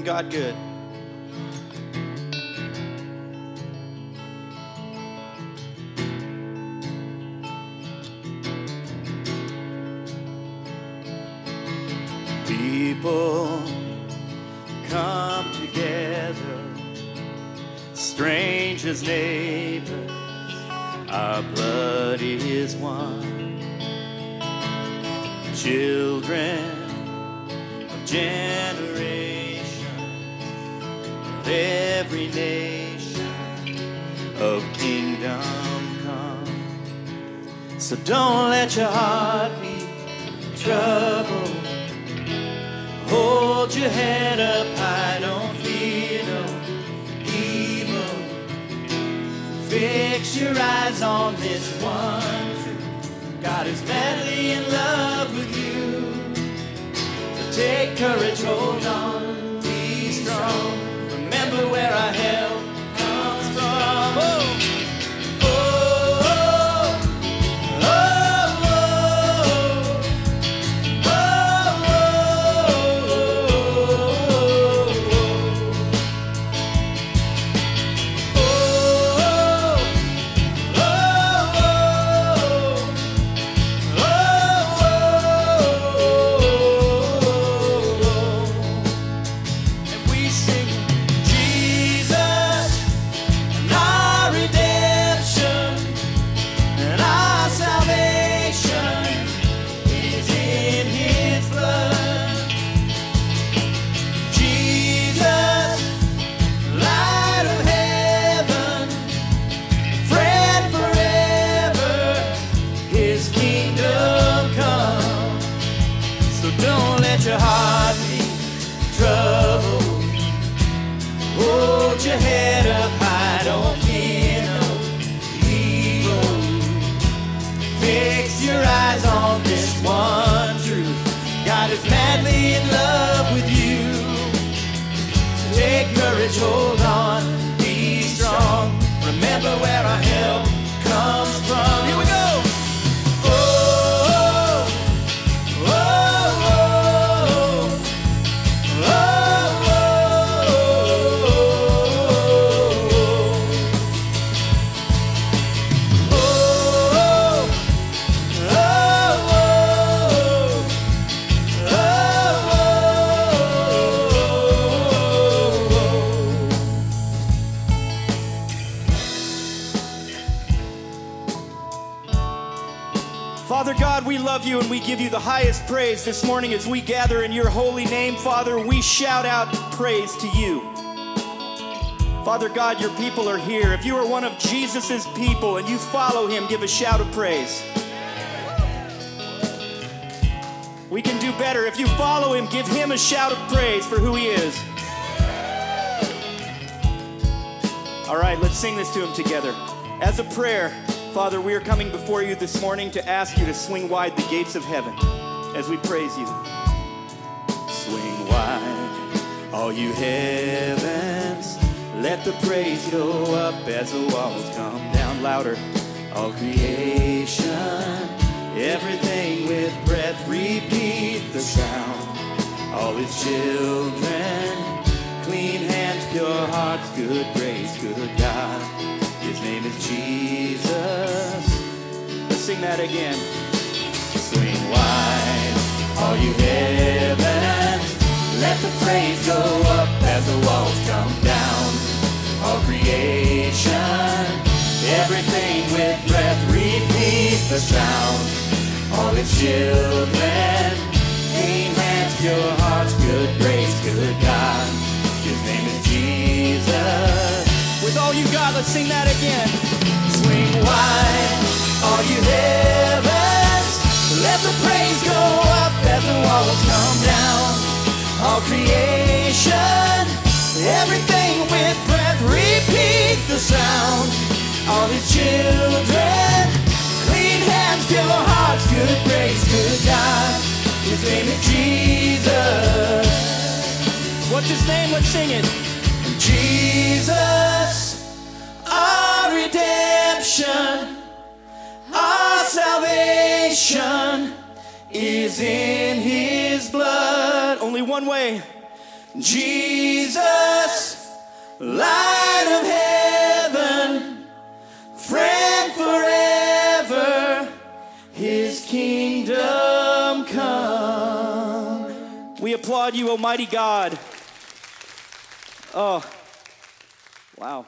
Isn't God good? People come together, strangers, neighbors, our blood is one. Children of generations, of every nation, of kingdom come. So don't let your heart be troubled. Hold your head up high, don't fear no evil. Fix your eyes on this one truth. God is madly in love with you. So take courage, hold on. Remember take we love you and we give you the highest praise this morning as we gather in your holy name. Father, we shout out praise to you. Father God, your people are here. If you are one of Jesus' people and you follow him, give a shout of praise. We can do better. If you follow him, give him a shout of praise for who he is. All right, let's sing this to him together. As a prayer, Father, we are coming before you this morning to ask you to swing wide the gates of heaven as we praise you. Swing wide, all you heavens. Let the praise go up as the walls come down louder. All creation, everything with breath, repeat the sound. All his children, clean hands, pure hearts, good grace, good God. His name is Jesus. Let's sing that again. Swing wide, all you heavens. Let the praise go up as the walls come down. All creation, everything with breath, repeat the sound. All its children, hands, pure hearts, good grace, good God. His name is Jesus. With all you got, let's sing that again. Swing wide, all you heavens. Let the praise go up as the walls come down. All creation, everything with breath, repeat the sound. All his children, clean hands, pure hearts, good grace, good God. His name is Jesus. What's his name? Let's sing it. Jesus, our redemption, our salvation is in his blood. Only one way. Jesus, light of heaven, friend forever, his kingdom come. We applaud you, Almighty God. Oh, wow.